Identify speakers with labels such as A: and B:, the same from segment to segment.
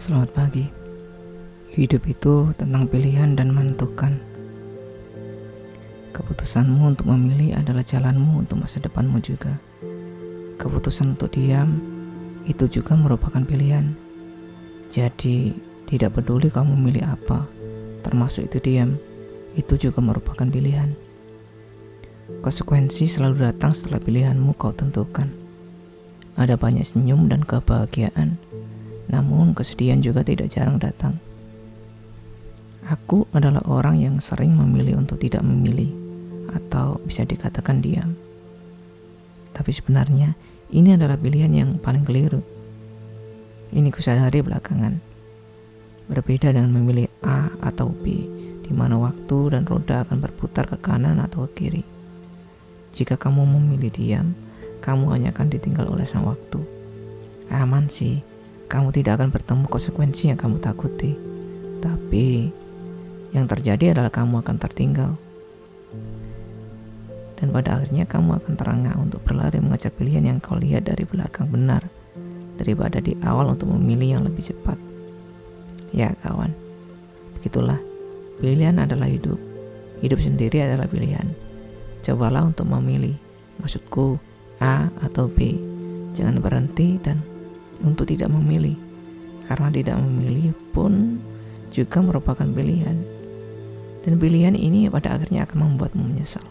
A: Selamat pagi. Hidup itu tentang pilihan dan menentukan. Keputusanmu untuk memilih adalah jalanmu untuk masa depanmu juga. Keputusan untuk diam itu juga merupakan pilihan. Jadi, tidak peduli kamu memilih apa, termasuk itu diam, itu juga merupakan pilihan. Konsekuensi selalu datang setelah pilihanmu kau tentukan. Ada banyak senyum dan kebahagiaan, namun kesedihan juga tidak jarang datang. Aku adalah orang yang sering memilih untuk tidak memilih, atau bisa dikatakan diam. Tapi sebenarnya ini adalah pilihan yang paling keliru. Ini kusadari belakangan. Berbeda dengan memilih A atau B, di mana waktu dan roda akan berputar ke kanan atau ke kiri. Jika kamu memilih diam, kamu hanya akan ditinggal oleh sang waktu. Aman sih, kamu tidak akan bertemu konsekuensi yang kamu takuti. Tapi, yang terjadi adalah kamu akan tertinggal. Dan pada akhirnya kamu akan terengah untuk berlari mengajak pilihan yang kau lihat dari belakang benar daripada di awal untuk memilih yang lebih cepat. Ya kawan, begitulah. Pilihan adalah hidup. Hidup sendiri adalah pilihan. Cobalah untuk memilih. Maksudku, A atau B. Jangan berhenti dan untuk tidak memilih. Karena tidak memilih pun juga merupakan pilihan. Dan pilihan ini pada akhirnya akan membuatmu menyesal.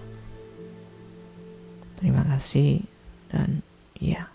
A: Terima kasih dan ya.